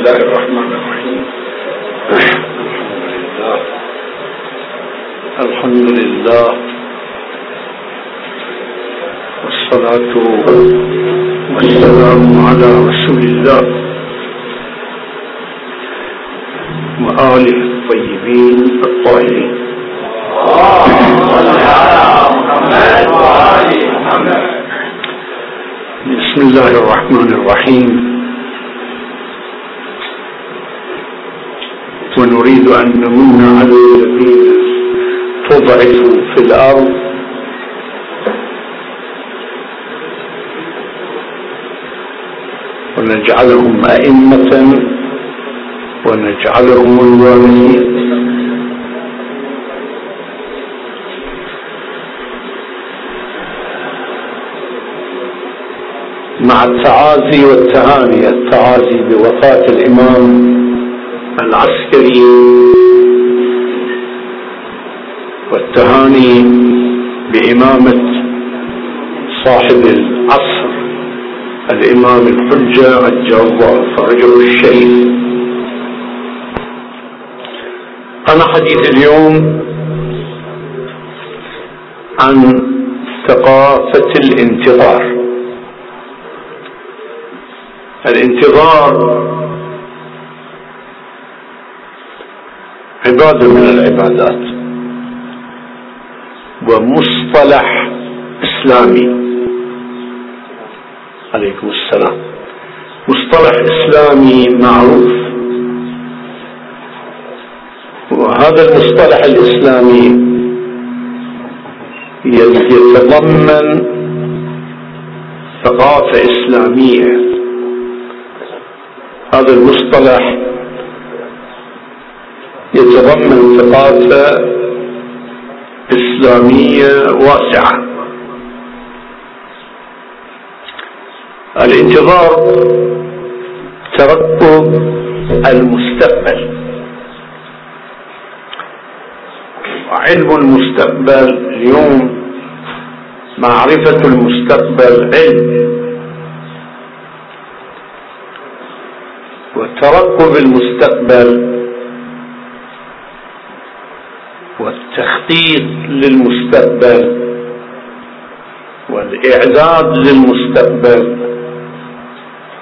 الله الرحمن الرحيم الحمد لله والصلاة والسلام على رسول الله وآله الطيبين الطاهرين بسم الله الرحمن الرحيم ونريد أن نمن على الذين تضعفوا في الأرض. ونجعلهم أئمة. ونجعلهم الوارثين مع التعازي والتهاني التعازي بوفاة الإمام العسكري. والتهاني بإمامة صاحب العصر الإمام الحجة الله فرجه الشريف أنا حديث اليوم عن ثقافة الانتظار. الانتظار عبادة من العبادات. ومصطلح إسلامي. عليكم السلام. مصطلح إسلامي معروف. وهذا المصطلح الإسلامي يتضمن ثقافة إسلامية. هذا المصطلح يتضمن ثقافة إسلامية واسعة. الانتظار ترقب المستقبل. وعلم المستقبل اليوم معرفة المستقبل علم. وترقب المستقبل والتخطيط للمستقبل والإعداد للمستقبل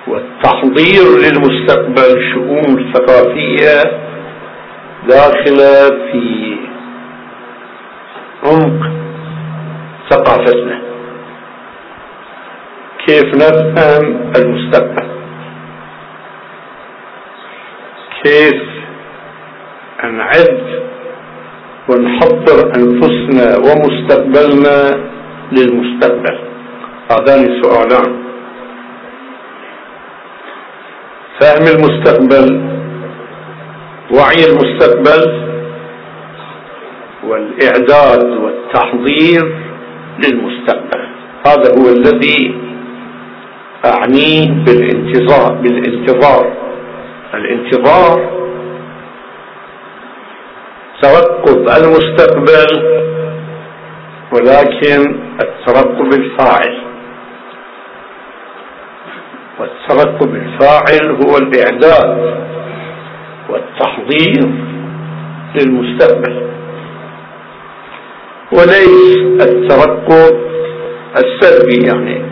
والتحضير للمستقبل شؤون ثقافية داخلة في عمق ثقافتنا. كيف نفهم المستقبل؟ كيف نعد ونحضر أنفسنا ومستقبلنا للمستقبل. هذان سؤالان. فهم المستقبل وعي المستقبل والإعداد والتحضير للمستقبل. هذا هو الذي أعنيه بالانتظار بالانتظار. الانتظار ترقب المستقبل ولكن الترقب الفاعل. والترقب الفاعل هو الإعداد والتحضير للمستقبل. وليس الترقب السلبي يعني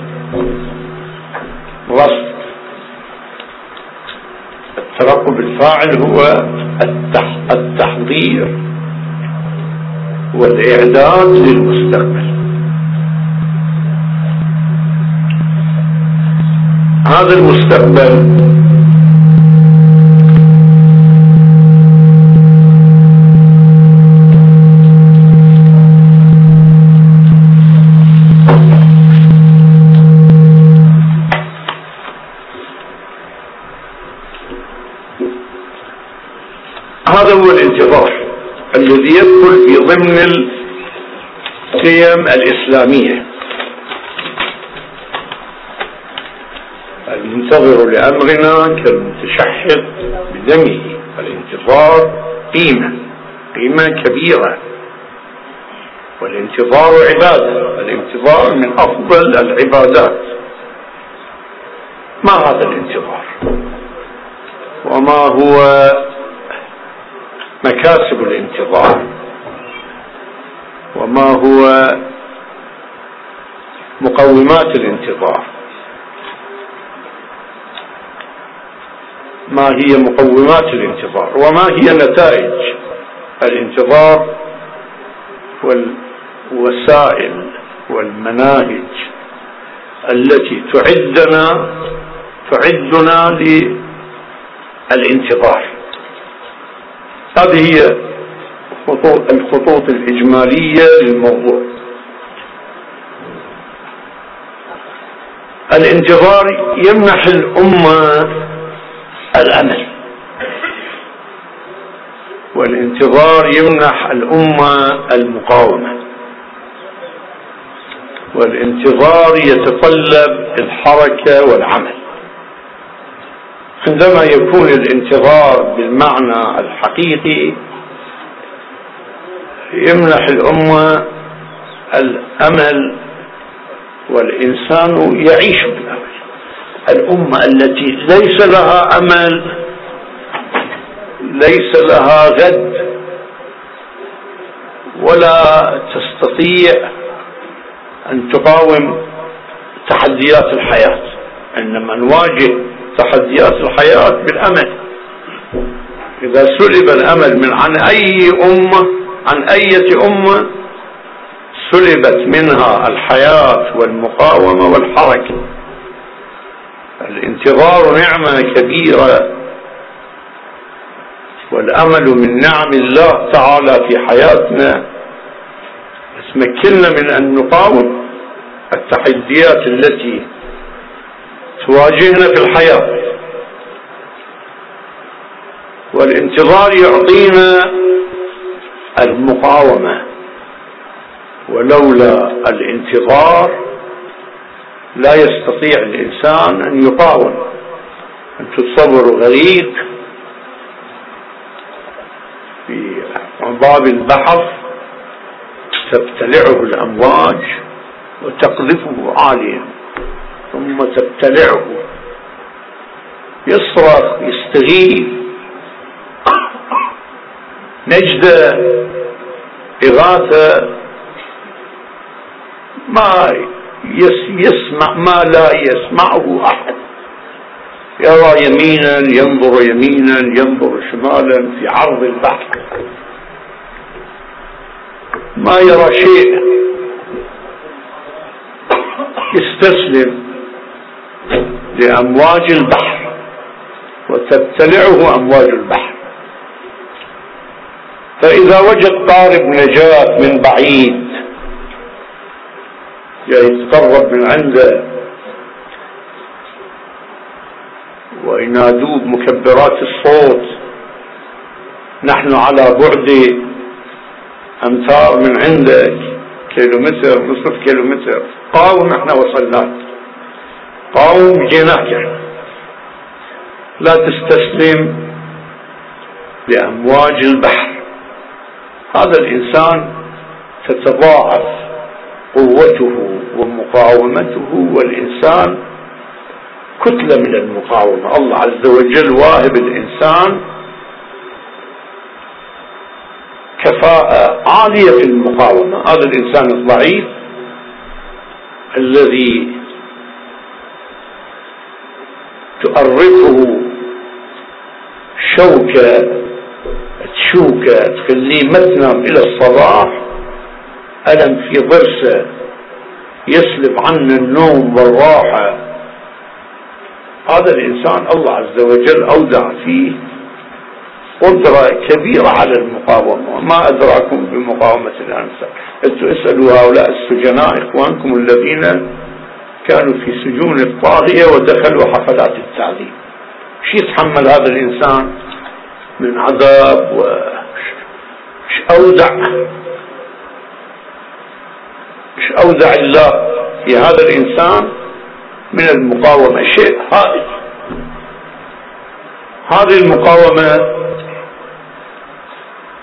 رصد الترقب الفاعل هو التحضير والإعداد للمستقبل. هذا المستقبل ضمن القيم الإسلامية. المنتظر لأمرنا كالمتشحذ بدمه الانتظار قيمة قيمة كبيرة. والانتظار عبادة الانتظار من أفضل العبادات. ما هذا الانتظار؟ وما هو مكاسب الانتظار؟ وما هو مقومات الانتظار. ما هي مقومات الانتظار؟ وما هي نتائج الانتظار والوسائل والمناهج التي تعدنا تعدنا للانتظار؟ هذه هي الخطوط الإجمالية للموضوع. الانتظار يمنح الأمة الأمل. والانتظار يمنح الأمة المقاومة. والانتظار يتطلب الحركة والعمل. عندما يكون الانتظار بالمعنى الحقيقي يمنح الأمة الأمل والإنسان يعيش بالأمل. الأمة التي ليس لها أمل ليس لها غد ولا تستطيع أن تقاوم تحديات الحياة. إنما نواجه تحديات الحياة بالأمل. إذا سلب الأمل من عن أي أمة عن أية أمة سلبت منها الحياة والمقاومة والحركة. الانتظار نعمة كبيرة. والأمل من نعم الله تعالى في حياتنا. تمكننا من أن نقاوم التحديات التي تواجهنا في الحياة. والانتظار يعطينا المقاومة ولولا الانتظار لا يستطيع الإنسان أن يقاوم أن تتصور غريق في باب البحر تبتلعه الأمواج وتقذفه عاليا ثم تبتلعه يصرخ يستغيث نجدة إغاثة ما يسمع ما لا يسمعه أحد. يرى يمينا ينظر يمينا ينظر شمالا في عرض البحر. ما يرى شيء. يستسلم لأمواج البحر وتبتلعه أمواج البحر. فإذا وجد طالب نجاة من بعيد يتقرب من عنده وينادوه بمكبرات الصوت نحن على بعد أمتار من عندك كيلومتر نصف كيلومتر قاوم إحنا وصلناك قاوم جيناك لا تستسلم لأمواج البحر. هذا الإنسان تتضاعف قوته ومقاومته والإنسان كتلة من المقاومة. الله عز وجل واهب الإنسان كفاءة عالية في المقاومة. هذا الإنسان الضعيف الذي تؤرقه شوكة تشوكة تخليه ما تنام إلى الصباح ألم في ضرسه يسلب عنا النوم والراحة. هذا الإنسان الله عز وجل أودع فيه قدرة كبيرة على المقاومة. ما أدراكم بمقاومة أنتم اسألوا هؤلاء السجناء إخوانكم الذين كانوا في سجون الطاغية ودخلوا حفلات التعذيب. شو يتحمل هذا الإنسان؟ من عذاب و أودع إيش اودع الله في هذا الإنسان من المقاومة. شيء هائل. هذه المقاومة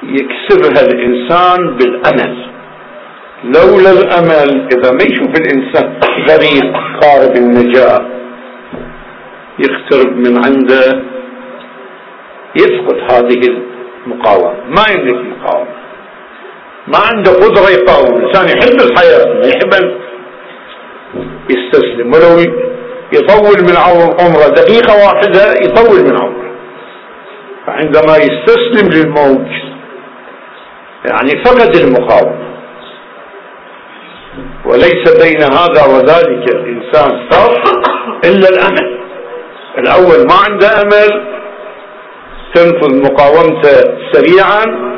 يكسبها الإنسان بالأمل. لولا الأمل إذا ما يشوف الإنسان غريق قارب النجاة يقترب من عنده يفقد هذه المقاومة. ما يملك مقاومة. ما عنده قدرة يقاوم. الإنسان يحب الحياة ما يحب يستسلم. ولو يطول من عمره دقيقة واحدة يطول من عمره. فعندما يستسلم للموت يعني فقد المقاومة. وليس بين هذا وذلك الإنسان فرق إلا الأمل. الأول ما عنده أمل تنفذ مقاومته سريعا.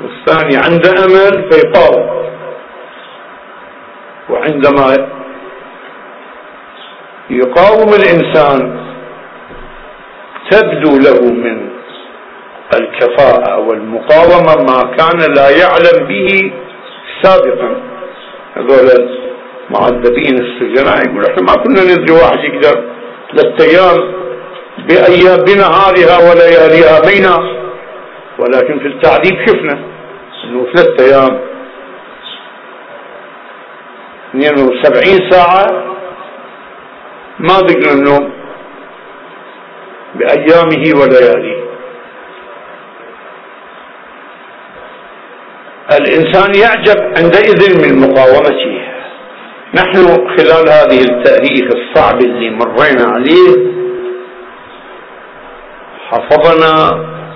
والثاني عنده أمل فيقاوم وعندما يقاوم الإنسان تبدو له من الكفاءة والمقاومة ما كان لا يعلم به سابقا. هذول معذبين السجناء يقول إحنا ما كنا ندري واحد يقدر ثلاث أيام بايام بنهارها ولياليها بينا. ولكن في التعذيب شفنا. انه ثلاث أيام 72 ساعة ما بقنا النوم بأيامه ولياليه. الإنسان يعجب عندئذ من مقاومته. نحن خلال هذه التاريخ الصعب اللي مرينا عليه حفظنا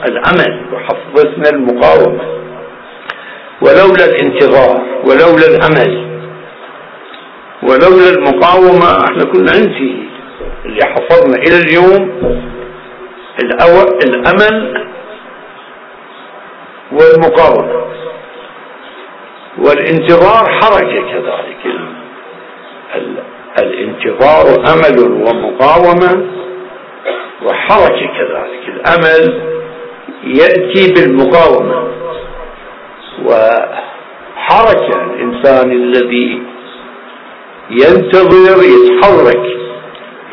العمل وحفظتنا المقاومة. ولولا الانتظار ولولا الأمل ولولا المقاومة إحنا كنا ننتهي اللي حفظنا إلى اليوم الأمل والمقاومة. والانتظار حركة كذلك. الانتظار أمل ومقاومة وحركة كذلك. الأمل يأتي بالمقاومة. وحركة الإنسان الذي ينتظر يتحرك.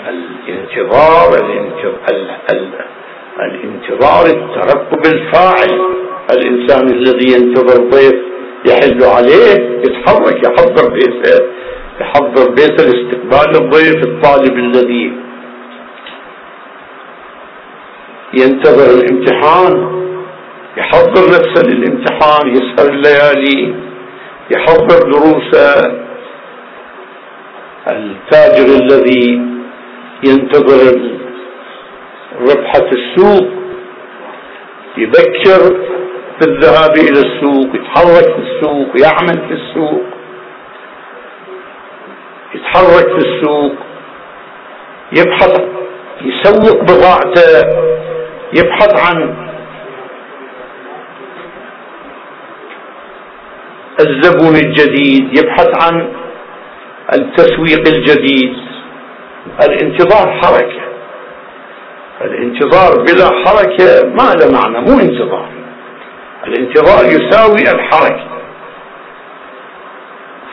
الانتظار الانتظار الترقب الفاعل. الإنسان الذي ينتظر ضيف يحل عليه يتحرك يحضر بيته يحضر بيته لاستقبال الضيف الطالب الذي ينتظر الامتحان يحضر نفسه للامتحان يسهر الليالي يحضر دروسه التاجر الذي ينتظر ربحة السوق يبكر في الذهاب إلى السوق يتحرك في السوق يعمل في السوق يتحرك في السوق يبحث يسوق بضاعته. يبحث عن الزبون الجديد يبحث عن التسويق الجديد. الانتظار حركة. الانتظار بلا حركة ما له معنى مو انتظار. الانتظار يساوي الحركة.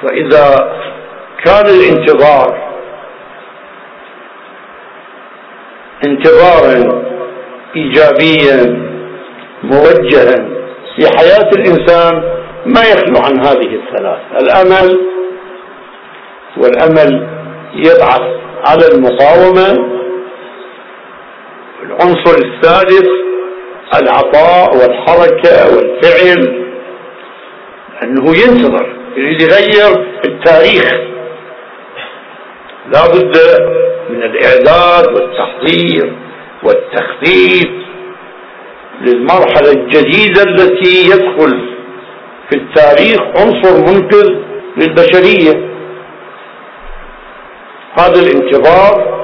فإذا كان الانتظار انتظارا ايجابيا موجها في حياة الإنسان ما يخلو عن هذه الثلاث. الأمل والأمل يبعث على المقاومة. العنصر الثالث العطاء والحركة والفعل. أنه ينتظر يريد يغير التاريخ. لا بد من الإعداد والتحضير. والتخطيط للمرحلة الجديدة التي يدخل في التاريخ عنصر منقذ للبشرية. هذا الانتظار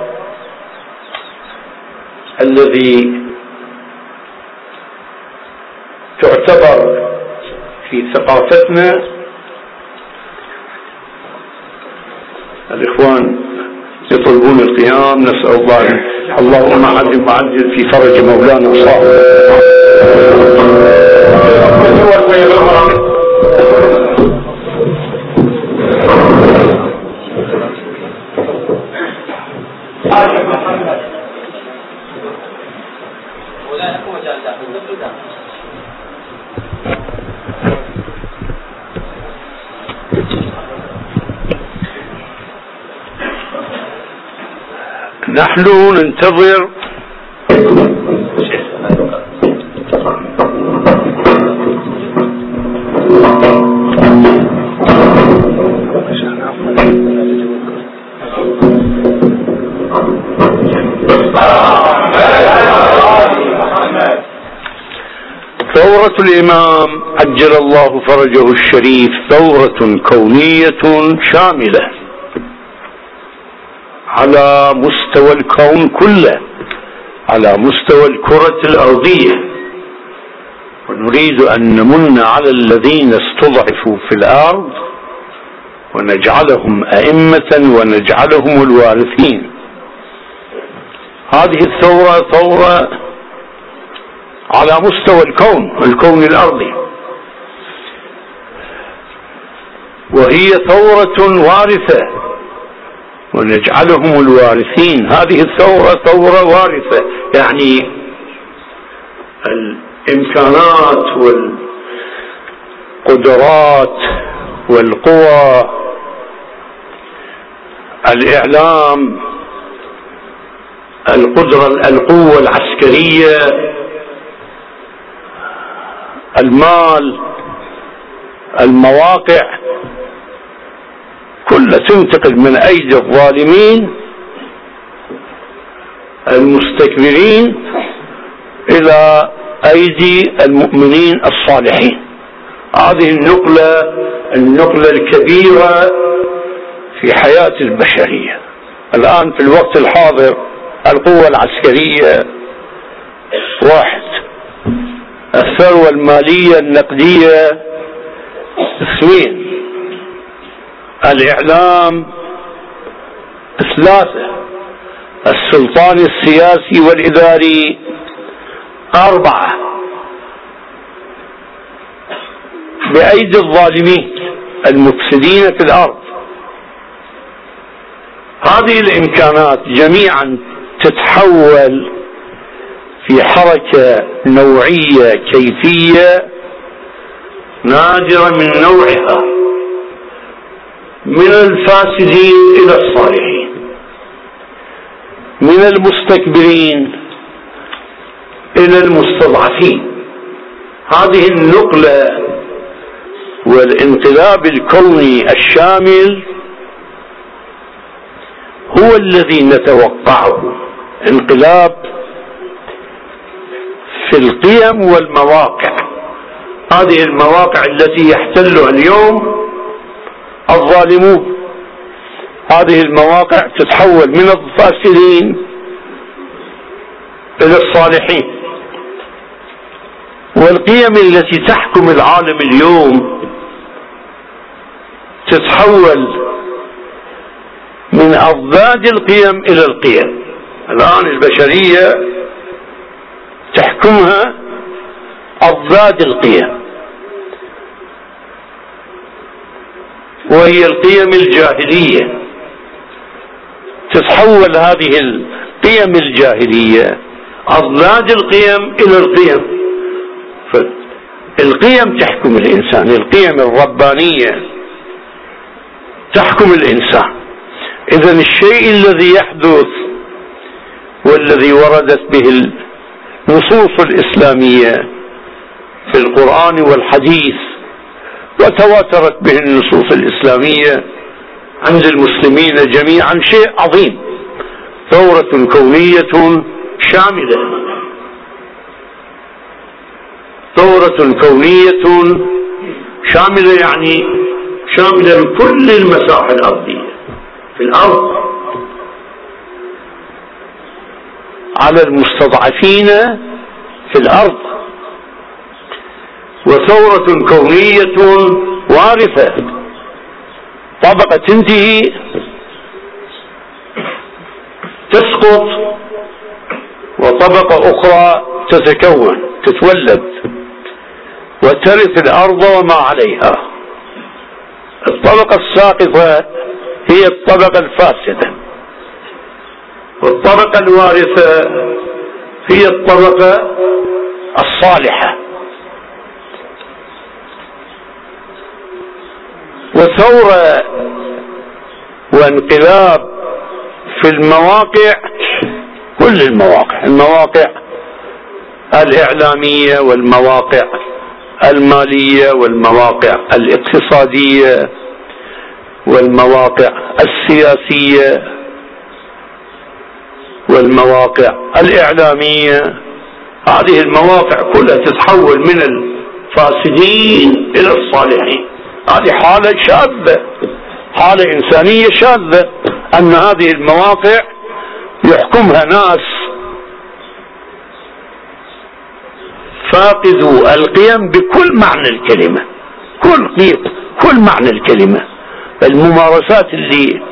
الذي تعتبر في ثقافتنا الإخوان يطلبون القيام نسأل الله اللهم عجل وعجل في فرج مولانا صاحب نحن ننتظر. ثورة الإمام عجل الله فرجه الشريف ثورة كونية شاملة. على مستوى الكون كله على مستوى الكرة الأرضية. ونريد أن نمن على الذين استضعفوا في الأرض ونجعلهم أئمة ونجعلهم الوارثين. هذه الثورة ثورة على مستوى الكون الكون الأرضي. وهي ثورة وارثة. ونجعلهم الوارثين. هذه الثورة ثورة وارثة. يعني الإمكانات والقدرات والقوى الإعلام القدرة القوة العسكرية المال المواقع. كلها تنتقل من أيدي الظالمين المستكبرين إلى أيدي المؤمنين الصالحين. هذه النقلة النقلة الكبيرة في حياة البشرية. الآن في الوقت الحاضر القوة العسكرية واحد الثروة المالية النقدية اثنين الإعلام ثلاثة السلطان السياسي والإداري أربعة. بأيدي الظالمين المفسدين في الأرض. هذه الإمكانات جميعا تتحول في حركة نوعية كيفية نادرة من نوعها. من الفاسدين إلى الصالحين. من المستكبرين إلى المستضعفين. هذه النقلة والانقلاب الكوني الشامل هو الذي نتوقعه. انقلاب في القيم والمواقع. هذه المواقع التي يحتلها اليوم الظالمون. هذه المواقع تتحول من الفاسدين إلى الصالحين. والقيم التي تحكم العالم اليوم تتحول من أضداد القيم إلى القيم. الآن البشرية تحكمها أضداد القيم. وهي القيم الجاهلية. تتحول هذه القيم الجاهلية أضداد القيم إلى القيم. القيم تحكم الإنسان القيم الربانية تحكم الإنسان. إذا الشيء الذي يحدث والذي وردت به النصوص الإسلامية في القرآن والحديث وتواترت به النصوص الإسلامية عند المسلمين جميعا شيء عظيم ثورة كونية شاملة. ثورة كونية شاملة يعني شاملة لكل المساحة الأرضية في الأرض. على المستضعفين في الأرض. وثورة كونية وارثة طبقة تنتهي تسقط وطبقة أخرى تتكون تتولد وترث الأرض وما عليها. الطبقة الساقطة هي الطبقة الفاسدة. والطبقة الوارثة هي الطبقة الصالحة. وثورة وانقلاب في المواقع كل المواقع المواقع الإعلامية والمواقع المالية والمواقع الاقتصادية والمواقع السياسية والمواقع الإعلامية. هذه المواقع كلها تتحول من الفاسدين إلى الصالحين. هذه حالة شاذة حالة إنسانية شاذة أن هذه المواقع يحكمها ناس. فاقدوا القيم بكل معنى الكلمة كل قيم كل معنى الكلمة. الممارسات اللي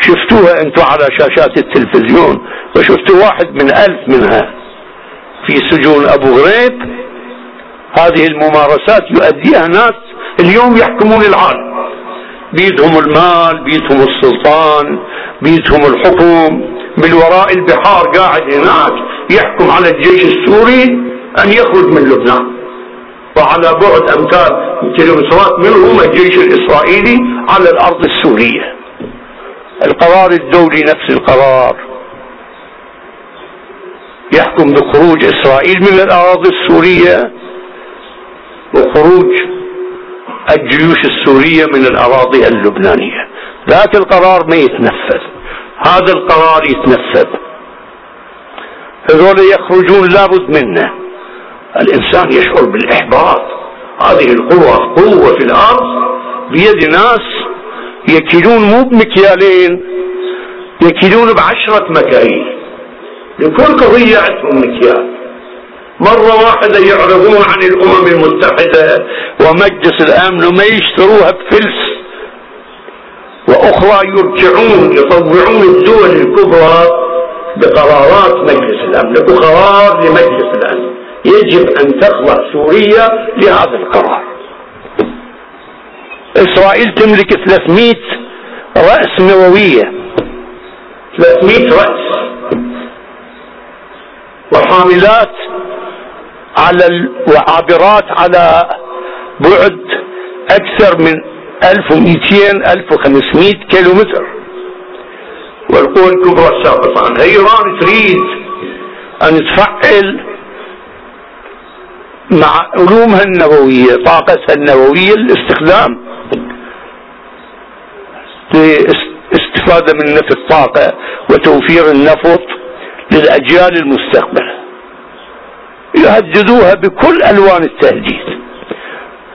شفتوها أنتم على شاشات التلفزيون وشفتوا واحد من ألف منها في سجون أبو غريب هذه الممارسات يؤديها ناس اليوم يحكمون العالم بيدهم المال بيدهم السلطان بيدهم الحكم. من وراء البحار قاعد هناك يحكم على الجيش السوري أن يخرج من لبنان. وعلى بعد أمتار كيلومترات منهم الجيش الإسرائيلي على الأرض السورية. القرار الدولي نفس القرار. يحكم بخروج إسرائيل من الأراضي السورية. وخروج الجيوش السورية من الأراضي اللبنانية. ذات القرار ما يتنفذ. هذا القرار يتنفذ. هذول يخرجون لابد منه. الإنسان يشعر بالإحباط. هذه القوة قوة في الأرض. بيد ناس يكيلون مو بمكيالين يكيلون بعشرة مكاييل لكل قضية عندهم مكيال. مرة واحدة يعرضون عن الأمم المتحدة ومجلس الأمن وما يشتروها بفلس. وأخرى يرجعون يطوعون الدول الكبرى بقرارات مجلس الأمن بقرار لمجلس الأمن. يجب أن تخضع سوريا لهذا القرار. إسرائيل تملك 300 رأس نووية. 300 رأس. وحاملات على وعابرات على بعد أكثر من 1200 1500 كيلو متر والقوى الكبرى السابقة عنها إيران تريد أن تفعل مع علومها النووية طاقتها النووية الاستخدام لاستفادة من نفط الطاقة وتوفير النفط للأجيال المستقبلة يهددوها بكل ألوان التهديد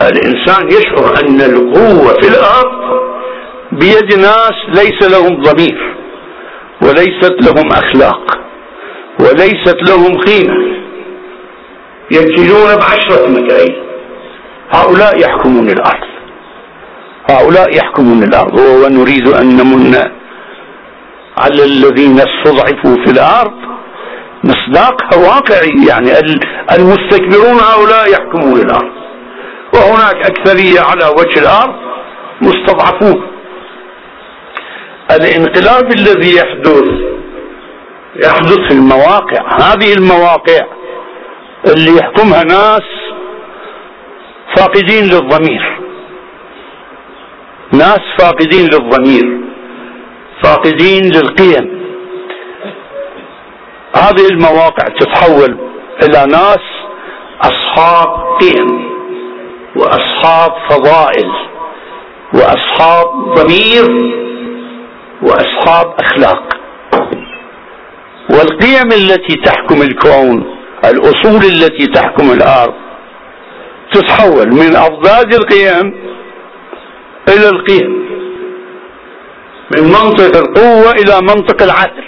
الإنسان يشعر أن القوة في الأرض بيد ناس ليس لهم ضمير وليست لهم أخلاق وليست لهم قيمة يكيلون بعشرة مكاييل هؤلاء يحكمون الأرض. هؤلاء يحكمون الأرض. ونريد أن نمن على الذين استضعفوا في الأرض مصداقها واقعي يعني المستكبرون هؤلاء يحكمون الأرض. وهناك أكثرية على وجه الأرض مستضعفون. الانقلاب الذي يحدث يحدث في المواقع هذه المواقع اللي يحكمها ناس فاقدين للضمير. ناس فاقدين للضمير فاقدين للقيم. هذه المواقع تتحول إلى ناس أصحاب قيم وأصحاب فضائل وأصحاب ضمير وأصحاب أخلاق. والقيم التي تحكم الكون الأصول التي تحكم الأرض تتحول من أضداد القيم إلى القيم من منطق القوة إلى منطق العدل.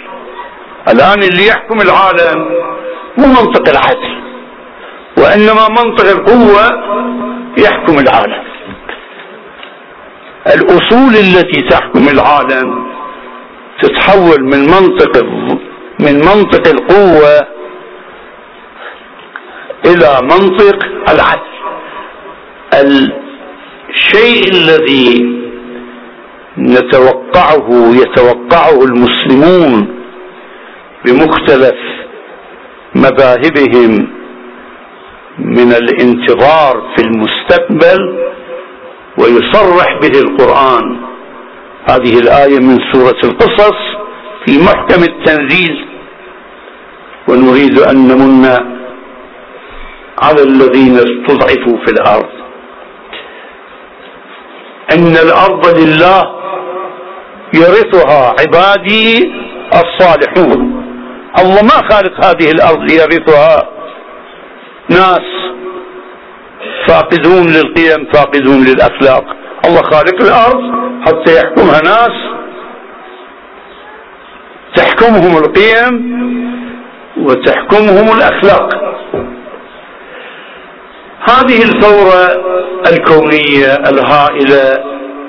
الآن اللي يحكم العالم مو منطق العدل وإنما منطق القوة يحكم العالم. الأصول التي تحكم العالم تتحول من منطق من منطق القوة إلى منطق العدل. الشيء الذي نتوقعه يتوقعه المسلمون بمختلف مذاهبهم من الانتظار في المستقبل ويصرح به القرآن. هذه الآية من سورة القصص في محكم التنزيل. ونريد أن نمن على الذين استضعفوا في الأرض. إن الأرض لله يرثها عبادي الصالحون. الله ما خالق هذه الأرض ليرثها. ناس فاقدون للقيم فاقدون للأخلاق. الله خالق الأرض حتى يحكمها ناس. تحكمهم القيم وتحكمهم الأخلاق. هذه الثورة الكونية الهائلة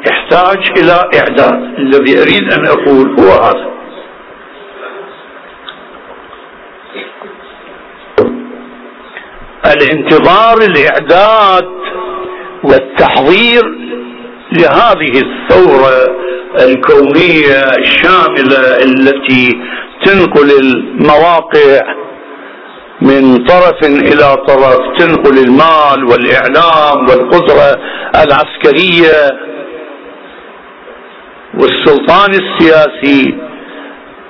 يحتاج إلى إعداد. الذي أريد أن أقول هو هذا. الانتظار الإعداد والتحضير لهذه الثورة الكونية الشاملة التي تنقل المواقع من طرف إلى طرف تنقل المال والإعلام والقدرة العسكرية والسلطان السياسي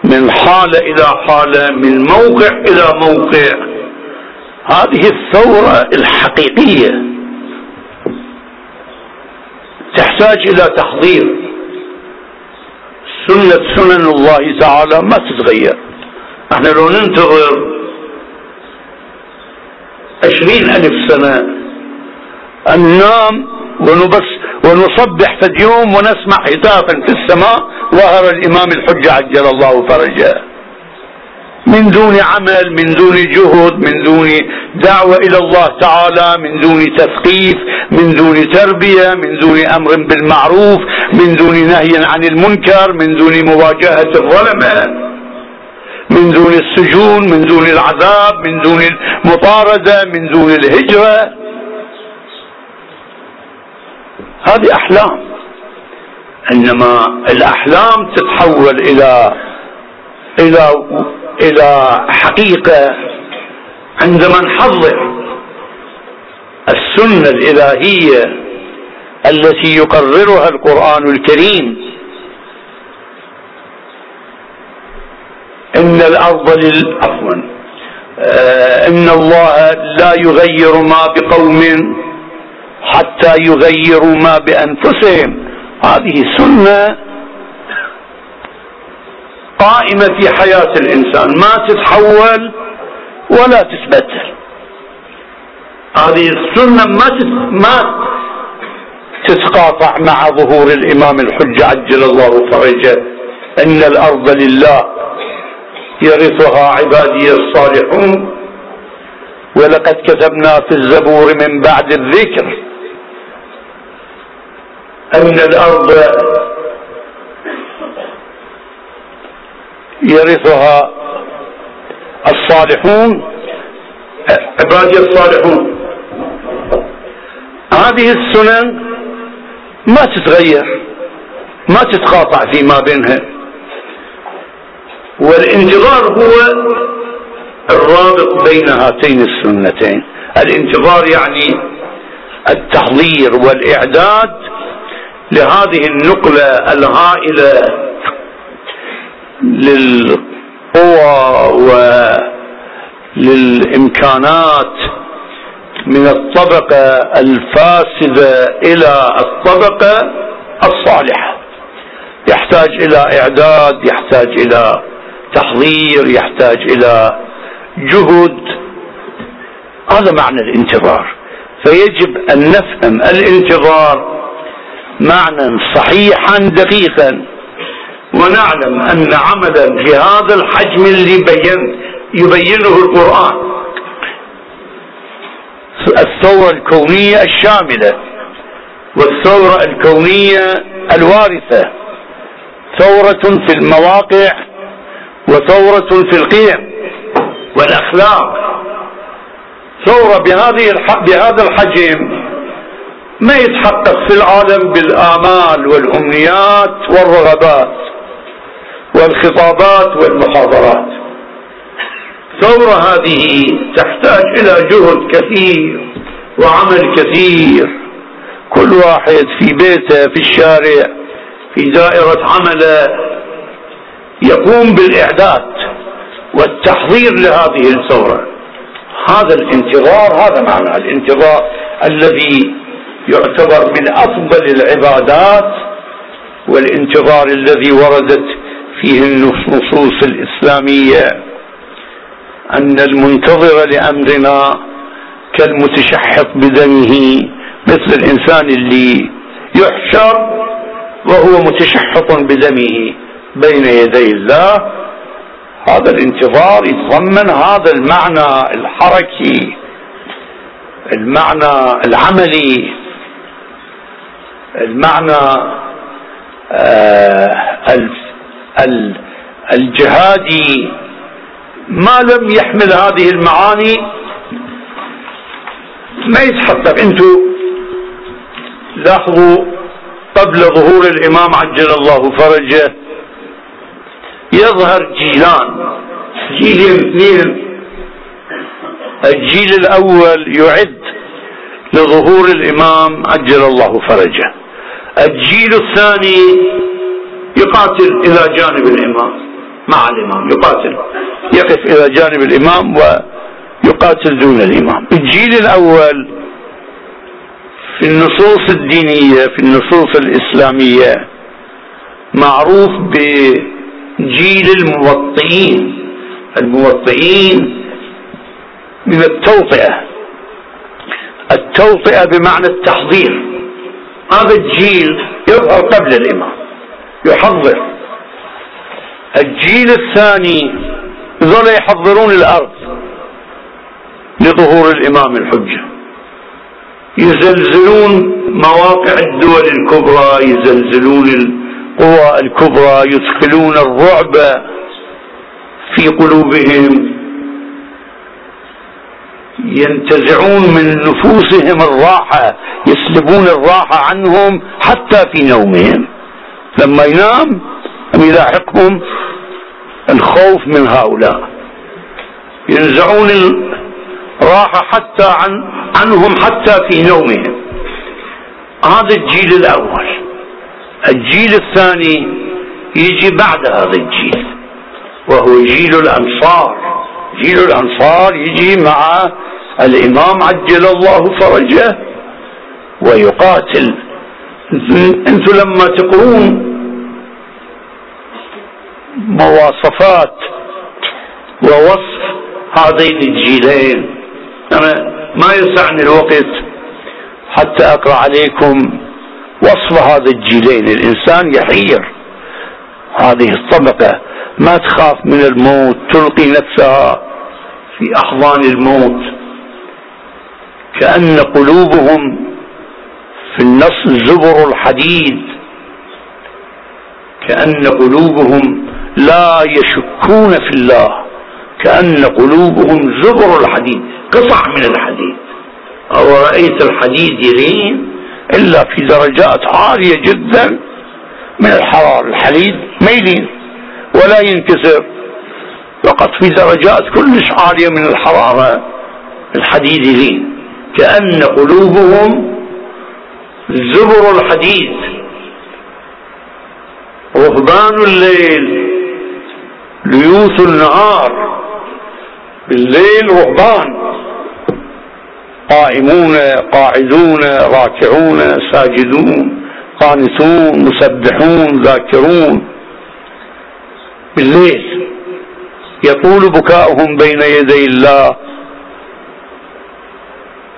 من حالة إلى حالة من موقع إلى موقع. هذه الثورة الحقيقية تحتاج إلى تحضير. سنة سنن الله تعالى ما تتغير. إحنا لو ننتظر عشرين ألف سنة أن ننام ونبس ونصبح في اليوم ونسمع هتافا في السماء ظهر الإمام الحجة عجل الله فرجه. من دون عمل من دون جهد من دون دعوة إلى الله تعالى من دون تثقيف من دون تربية من دون أمر بالمعروف من دون نهي عن المنكر من دون مواجهة الظلمة من دون السجون من دون العذاب من دون المطاردة من دون الهجرة هذه أحلام إنما الأحلام تتحول إلى إلى إلى حقيقة عندما نحضر السنة الإلهية التي يقررها القرآن الكريم. إن الأرض لل عفوا آه إن الله لا يغير ما بقوم حتى يغيروا ما بأنفسهم. هذه سنة قائمة في حياة الإنسان. ما تتحول ولا تتبدل. هذه السنة ما ما تتقاطع مع ظهور الإمام الحجة عجل الله فرجه. إن الأرض لله يرثها عبادي الصالحون. ولقد كتبنا في الزبور من بعد الذكر أن الأرض يرثها الصالحون. عبادي الصالحون. هذه السنن ما تتغير ما تتقاطع فيما بينها. والانتظار هو الرابط بين هاتين السنتين. الانتظار يعني التحضير والإعداد لهذه النقلة الهائلة للقوى وللإمكانات من الطبقة الفاسدة إلى الطبقة الصالحة. يحتاج إلى إعداد يحتاج إلى تحضير يحتاج إلى جهد. هذا معنى الانتظار. فيجب أن نفهم الانتظار معنى صحيحا دقيقا. ونعلم أن عملا بهذا الحجم اللي بين يبينه القرآن. الثورة الكونية الشاملة والثورة الكونية الوارثة. ثورة في المواقع وثورة في القيم والأخلاق. ثورة بهذه بهذا الحجم ما يتحقق في العالم بالآمال والأمنيات والرغبات. والخطابات والمحاضرات. ثورة هذه تحتاج إلى جهد كثير وعمل كثير. كل واحد في بيته في الشارع في دائرة عمله يقوم بالإعداد والتحضير لهذه الثورة. هذا الانتظار هذا معنى الانتظار الذي يعتبر من أفضل العبادات والانتظار الذي وردت فيه النصوص الإسلامية أن المنتظر لأمرنا كالمتشحط بدمه مثل الإنسان اللي يحشر وهو متشحط بدمه بين يدي الله. هذا الانتظار يتضمن هذا المعنى الحركي المعنى العملي المعنى آه الجهادي ما لم يحمل هذه المعاني ما يتحقق. أنتم لاحظوا قبل ظهور الإمام عجل الله فرجه يظهر جيلان. جيل اثنين الجيل الأول يعد لظهور الإمام عجل الله فرجه. الجيل الثاني يقاتل إلى جانب الإمام. مع الإمام يقاتل. يقف إلى جانب الإمام ويقاتل دون الإمام. الجيل الأول في النصوص الدينية في النصوص الإسلامية معروف بجيل الموطئين. الموطئين من التوطئة. التوطئة بمعنى التحضير. هذا الجيل يظهر قبل الإمام. يحضر. الجيل الثاني ظل يحضرون الأرض لظهور الإمام الحجة. يزلزلون مواقع الدول الكبرى يزلزلون القوى الكبرى يدخلون الرعب في قلوبهم. ينتزعون من نفوسهم الراحة يسلبون الراحة عنهم حتى في نومهم. لما ينام يلاحقهم الخوف من هؤلاء. ينزعون الراحة حتى عن عنهم حتى في نومهم. هذا الجيل الأول. الجيل الثاني يجي بعد هذا الجيل. وهو جيل الأنصار. جيل الأنصار يجي مع الإمام عجل الله فرجه ويقاتل أنتم لما تقرون مواصفات ووصف هذين الجيلين أنا ما يسعني الوقت حتى أقرأ عليكم وصف هذا الجيلين. الإنسان يحير. هذه الطبقة ما تخاف من الموت تلقي نفسها في أحضان الموت. كأن قلوبهم في النص زبر الحديد. كأن قلوبهم لا يشكون في الله. كأن قلوبهم زبر الحديد. قطع من الحديد. أو رأيت الحديد يلين؟ إلا في درجات عالية جدا من الحرارة. الحديد ما يلين ولا ينكسر. فقط في درجات كلش عالية من الحرارة. الحديد يلين. كأن قلوبهم زبر الحديد. رهبان الليل. ليوث النهار. بالليل رهبان قائمون قاعدون راكعون ساجدون قانتون مسبحون ذاكرون. بالليل. يطول بكاؤهم بين يدي الله.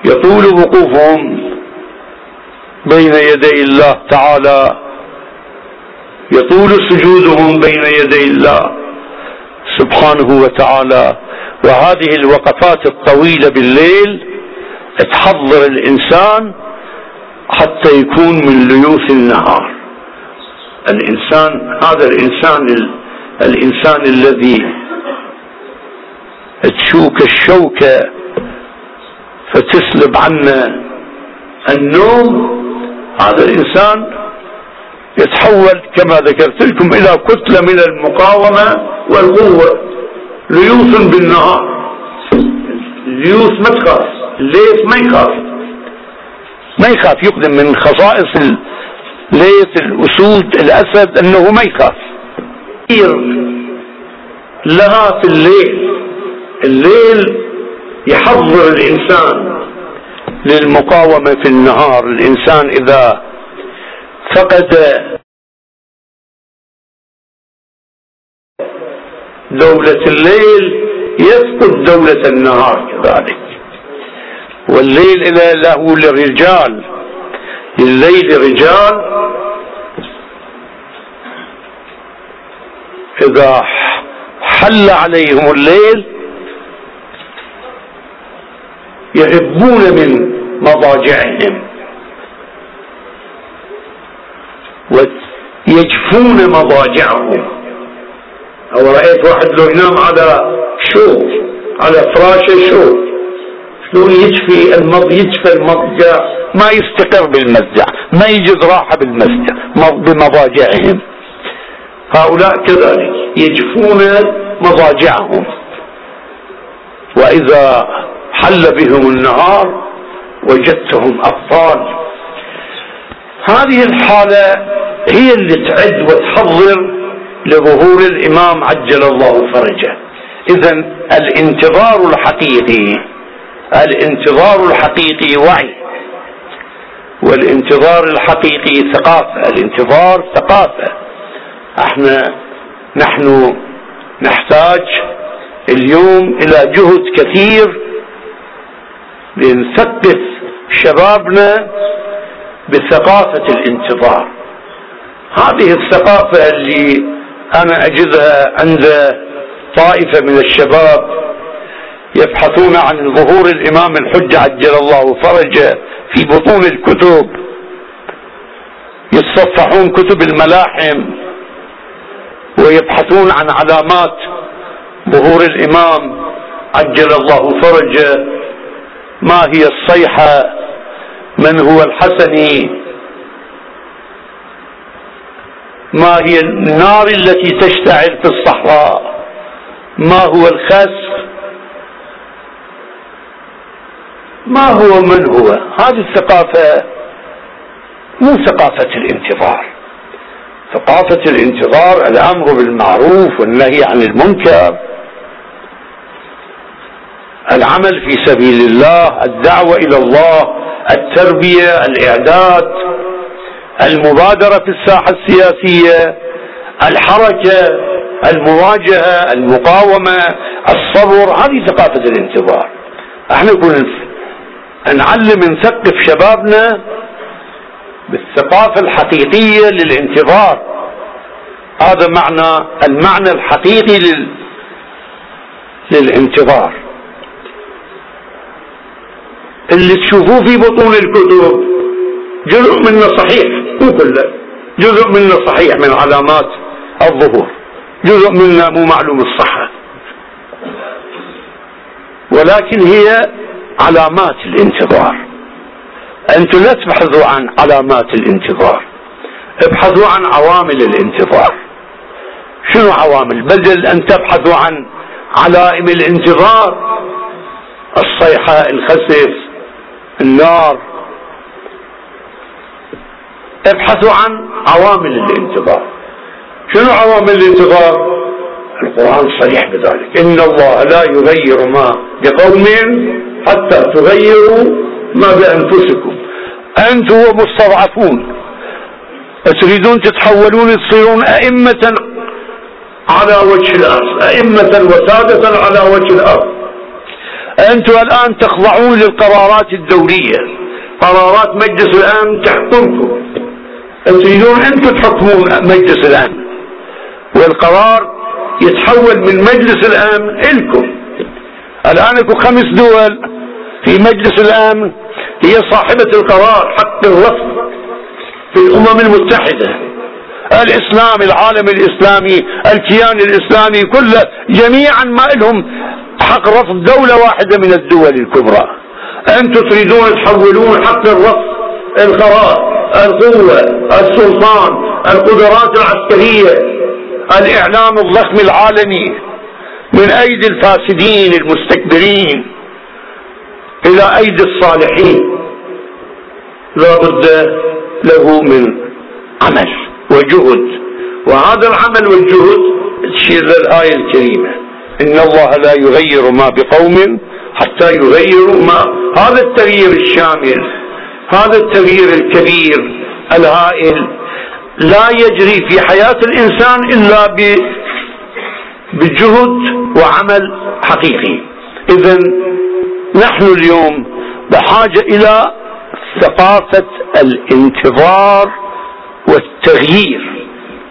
يطول وقوفهم. بين يدي الله تعالى. يطول سجودهم بين يدي الله سبحانه وتعالى. وهذه الوقفات الطويلة بالليل تحضر الإنسان حتى يكون من ليوث النهار. الإنسان هذا الإنسان الإنسان الذي تشوك الشوكة فتسلب عنه النوم هذا الإنسان يتحول كما ذكرت لكم إلى كتلة من المقاومة والقوة. ليوث بالنهار. ليوث ما تخاف. الليث ما يخاف. ما يخاف. يقدم من خصائص الليث الأسود الأسد أنه ما يخاف. لها في الليل. الليل يحضر الإنسان. للمقاومة في النهار. الإنسان إذا فقد دولة الليل يسقط دولة النهار كذلك. والليل إلى له للرجال. لليل رجال. إذا حل عليهم الليل يهبون من مضاجعهم. ويجفون مضاجعهم. أو رأيت واحد لو ينام على شوك على فراشه شوك شلون يجفي المض يجفى المضجع؟ ما يستقر بالمزع ما يجد راحة بالمزع بمضاجعهم. هؤلاء كذلك يجفون مضاجعهم. وإذا حل بهم النهار وجدتهم أبطال هذه الحالة هي اللي تعد وتحضر لظهور الإمام عجل الله فرجه. إذا الانتظار الحقيقي الانتظار الحقيقي وعي. والانتظار الحقيقي ثقافة الانتظار ثقافة. إحنا نحن نحتاج اليوم إلى جهد كثير لنثقف شبابنا بثقافة الانتظار. هذه الثقافة اللي أنا اجدها عند طائفة من الشباب يبحثون عن ظهور الإمام الحجة عجل الله فرجه في بطون الكتب يتصفحون كتب الملاحم ويبحثون عن علامات ظهور الإمام عجل الله فرجه ما هي الصيحة؟ من هو الحسني ما هي النار التي تشتعل في الصحراء؟ ما هو الخسف؟ ما هو من هو؟ هذه الثقافة مو ثقافة الانتظار. ثقافة الانتظار الأمر بالمعروف والنهي عن المنكر. العمل في سبيل الله الدعوة إلى الله التربية الإعداد المبادرة في الساحة السياسية الحركة المواجهة المقاومة الصبر هذه ثقافة الانتظار. إحنا نقول نعلم نثقف شبابنا بالثقافة الحقيقية للانتظار. هذا معنى المعنى الحقيقي لل... للانتظار. اللي تشوفوه في بطون الكتب جزء منه صحيح مو كله. جزء منه صحيح من علامات الظهور. جزء منه مو معلوم الصحة. ولكن هي علامات الانتظار. أنتم لا تبحثوا عن علامات الانتظار. ابحثوا عن عوامل الانتظار. شنو عوامل؟ بدل أن تبحثوا عن علائم الانتظار الصيحة الخسف النار. ابحثوا عن عوامل الانتظار. شنو عوامل الانتظار؟ القرآن صريح بذلك. إن الله لا يغير ما بقوم حتى تغيروا ما بأنفسكم. أنتم مستضعفون تريدون تتحولون تصيرون أئمة على وجه الأرض. أئمة وسادة على وجه الأرض. أنتم الآن تخضعون للقرارات الدولية قرارات مجلس الأمن تحكمكم تريدون أنتم تحكمون مجلس الأمن. والقرار يتحول من مجلس الأمن إلكم. الآن أكو خمس دول في مجلس الأمن هي صاحبة القرار حق الرفض في الأمم المتحدة. الإسلام العالم الإسلامي الكيان الإسلامي كله جميعا ما لهم حق رفض دولة واحدة من الدول الكبرى. أنتم تريدون تحولون حق الرفض القرار القوة السلطان القدرات العسكرية الإعلام الضخم العالمي من أيدي الفاسدين المستكبرين إلى أيدي الصالحين. لا بد له من عمل وجهد وهذا العمل والجهد تشير للآية الكريمة. إن الله لا يغير ما بقوم حتى يغيروا ما. هذا التغيير الشامل هذا التغيير الكبير الهائل. لا يجري في حياة الإنسان إلا بجهد وعمل حقيقي. اذا نحن اليوم بحاجة إلى ثقافة الانتظار والتغيير.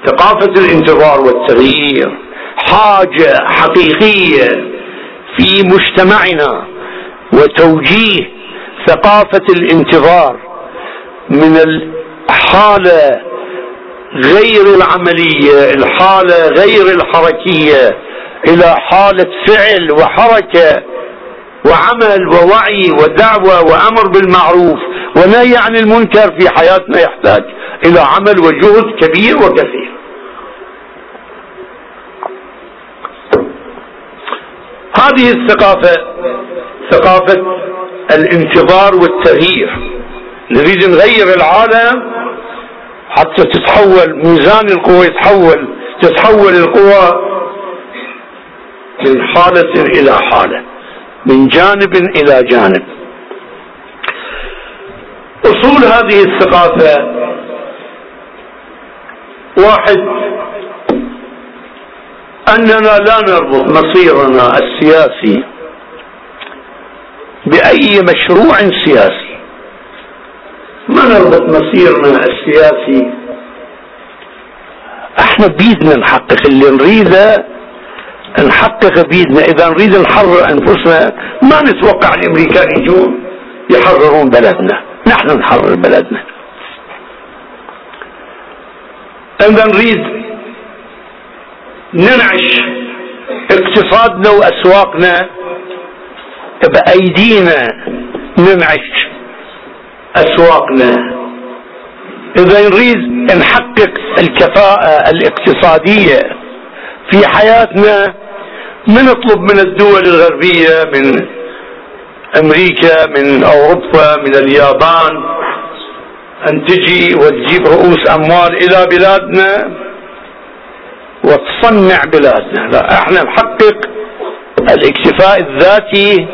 ثقافة الانتظار والتغيير. حاجة حقيقية في مجتمعنا وتوجيه ثقافة الانتظار من الحالة غير العملية الحالة غير الحركية إلى حالة فعل وحركة وعمل ووعي ودعوة وأمر بالمعروف. ونهي عن المنكر في حياتنا يحتاج إلى عمل وجهد كبير وكثير. هذه الثقافة ثقافة الانتظار والتغيير. نريد نغير العالم حتى تتحول ميزان القوى يتحول تتحول القوى من حالة إلى حالة من جانب إلى جانب. أصول هذه الثقافة واحد أننا لا نربط مصيرنا السياسي بأي مشروع سياسي. ما نربط مصيرنا السياسي؟ إحنا بيدنا نحقق اللي نريده نحقق بيدنا. إذا نريد نحرر أنفسنا ما نتوقع الأمريكان يجون يحررون بلدنا. نحن نحرر بلدنا. إذا نريد ننعش. اقتصادنا واسواقنا بأيدينا ننعش. أسواقنا. إذا نريد نحقق الكفاءة الاقتصادية في حياتنا نطلب من الدول الغربية من أمريكا من أوروبا من اليابان أن تجي وتجيب رؤوس أموال إلى بلادنا؟ وتصنع بلادنا لا إحنا نحقق الاكتفاء الذاتي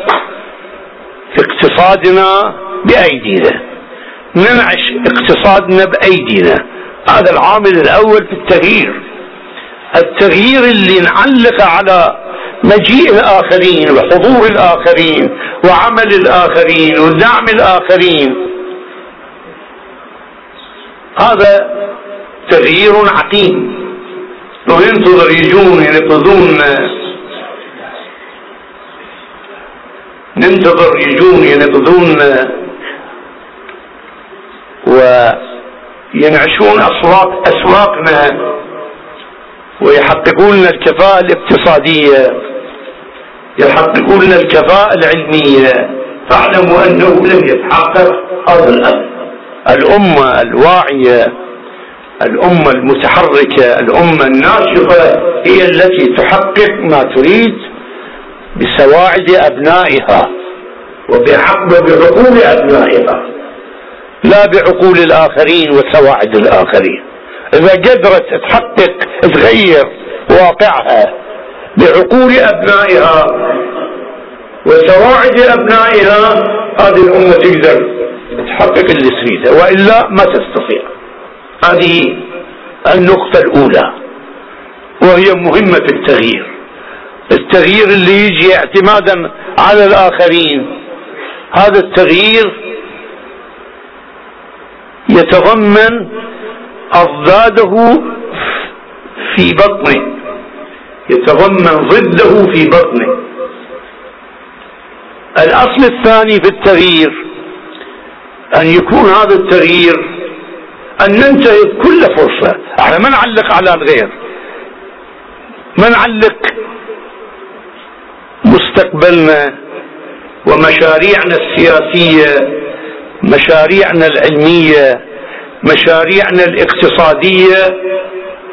في اقتصادنا بأيدينا. ننعش اقتصادنا بأيدينا. هذا العامل الأول في التغيير. التغيير اللي نعلق على مجيء الآخرين وحضور الآخرين وعمل الآخرين ودعم الآخرين. هذا تغيير عقيم. وينتظر يجون ينقذون ننتظر يجون ينقذون وينعشون أسواق أسواقنا. ويحققون لنا الكفاءة الاقتصادية. يحققون لنا الكفاءة العلمية. فاعلموا أنه لم يتحقق هذا الأمر الأمة الواعية. الأمة المتحركة الأمة الناشطة هي التي تحقق ما تريد بسواعد أبنائها وبعقول أبنائها لا بعقول الآخرين وسواعد الآخرين. إذا قدرت تحقق تغير واقعها بعقول أبنائها وسواعد أبنائها هذه الأمة تقدر تحقق اللي تريده وإلا ما تستطيع. هذه النقطة الأولى وهي مهمة التغيير. التغيير اللي يجي اعتمادا على الآخرين. هذا التغيير يتضمن أضداده في بطنه يتضمن ضده في بطنه. الأصل الثاني في التغيير أن يكون هذا التغيير أن ننتهز كل فرصة. إحنا ما نعلق على الغير؟ ما نعلق مستقبلنا ومشاريعنا السياسية مشاريعنا العلمية مشاريعنا الاقتصادية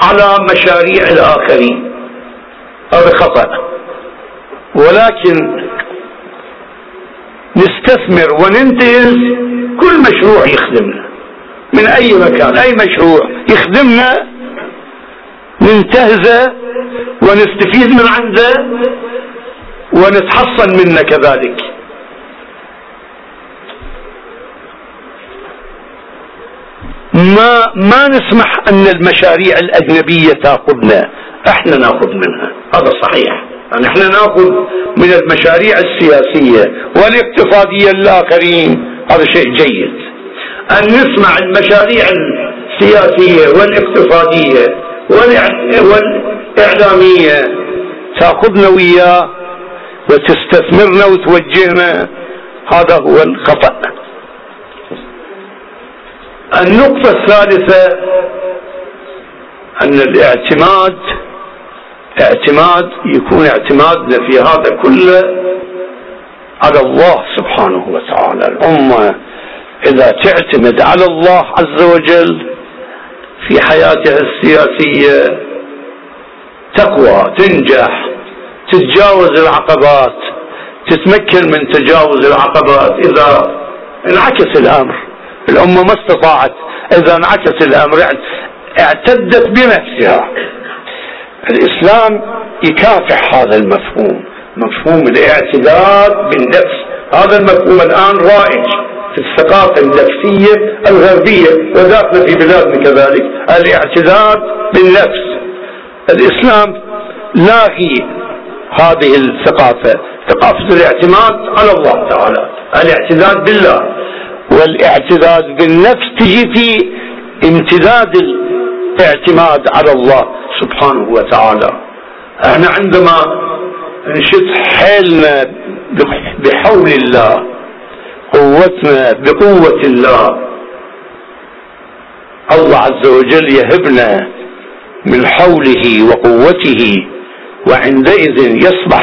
على مشاريع الآخرين. هذا خطأ. ولكن نستثمر وننتهز كل مشروع يخدمنا. من أي مكان أي مشروع يخدمنا ننتهزه ونستفيد من عنده ونتحصن منه كذلك. ما ما نسمح أن المشاريع الأجنبية تأخذنا إحنا نأخذ منها. هذا صحيح. يعني إحنا نأخذ من المشاريع السياسية والاقتصادية الآخرين. هذا شيء جيد. أن نسمع المشاريع السياسية والاقتصادية والإعلامية. تأخذنا وياه وتستثمرنا وتوجهنا. هذا هو الخطأ. النقطة الثالثة أن الاعتماد اعتماد يكون اعتمادنا في هذا كله على الله سبحانه وتعالى الأمة. إذا تعتمد على الله عز وجل في حياتها السياسية تقوى تنجح تتجاوز العقبات تتمكن من تجاوز العقبات إذا انعكس الأمر. الأمة ما استطاعت. إذا انعكس الأمر اعتدت بنفسها. الإسلام يكافح هذا المفهوم مفهوم الاعتداد بالنفس. هذا المفهوم الآن رائج. في الثقافة النفسية الغربية وداخل في بلادنا كذلك الاعتداد بالنفس. الإسلام لاغي هذه الثقافة. ثقافة الاعتماد على الله تعالى الاعتداد بالله. والاعتداد بالنفس تجي في امتداد الاعتماد على الله سبحانه وتعالى. إحنا عندما نشد حيلنا بحول الله قوتنا بقوة الله. الله عز وجل يهبنا من حوله وقوته وعندئذ يصبح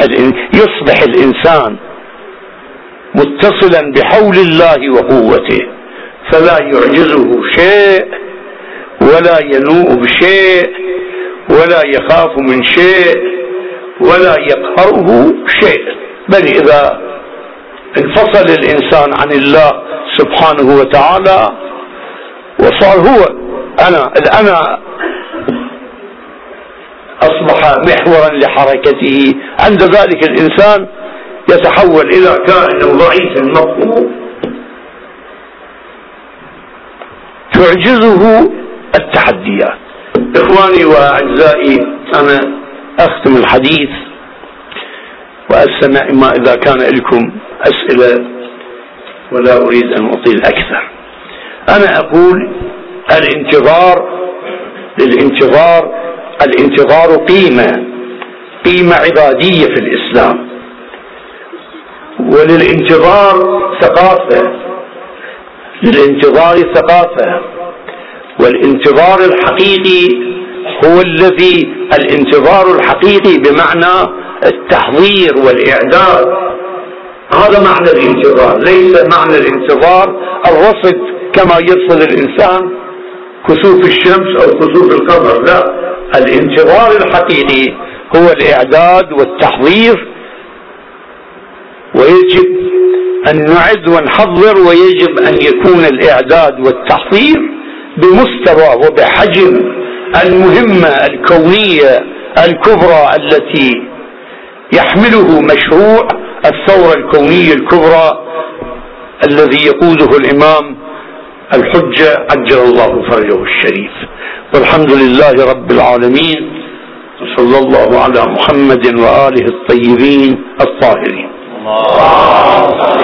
يصبح الإنسان متصلا بحول الله وقوته. فلا يعجزه شيء ولا ينوء بشيء ولا يخاف من شيء ولا يقهره شيء. بل إذا انفصل الإنسان عن الله سبحانه وتعالى. وصار هو أنا الأنا أصبح محورا لحركته. عند ذلك الإنسان يتحول إلى كائن ضعيف مطلوب تعجزه التحديات. إخواني وأعزائي أنا أختم الحديث وأستمع ما إذا كان لكم أسئلة ولا أريد أن أطيل أكثر. أنا أقول الانتظار للانتظار الانتظار قيمة قيمة عبادية في الإسلام. وللانتظار ثقافة للانتظار ثقافة. والانتظار الحقيقي هو الذي الانتظار الحقيقي بمعنى التحضير والإعداد. هذا معنى الانتظار ليس معنى الانتظار الرصد كما يرصد الإنسان كسوف الشمس أو كسوف القمر لا الانتظار الحقيقي هو الإعداد والتحضير ويجب أن نعد ونحضر ويجب أن يكون الإعداد والتحضير بمستوى وبحجم المهمة الكونية الكبرى التي يحمله مشروع الثورة الكونية الكبرى الذي يقوده الإمام الحجة عجل الله فرجه الشريف. والحمد لله رب العالمين وصلى الله على محمد وآله الطيبين الطاهرين. الله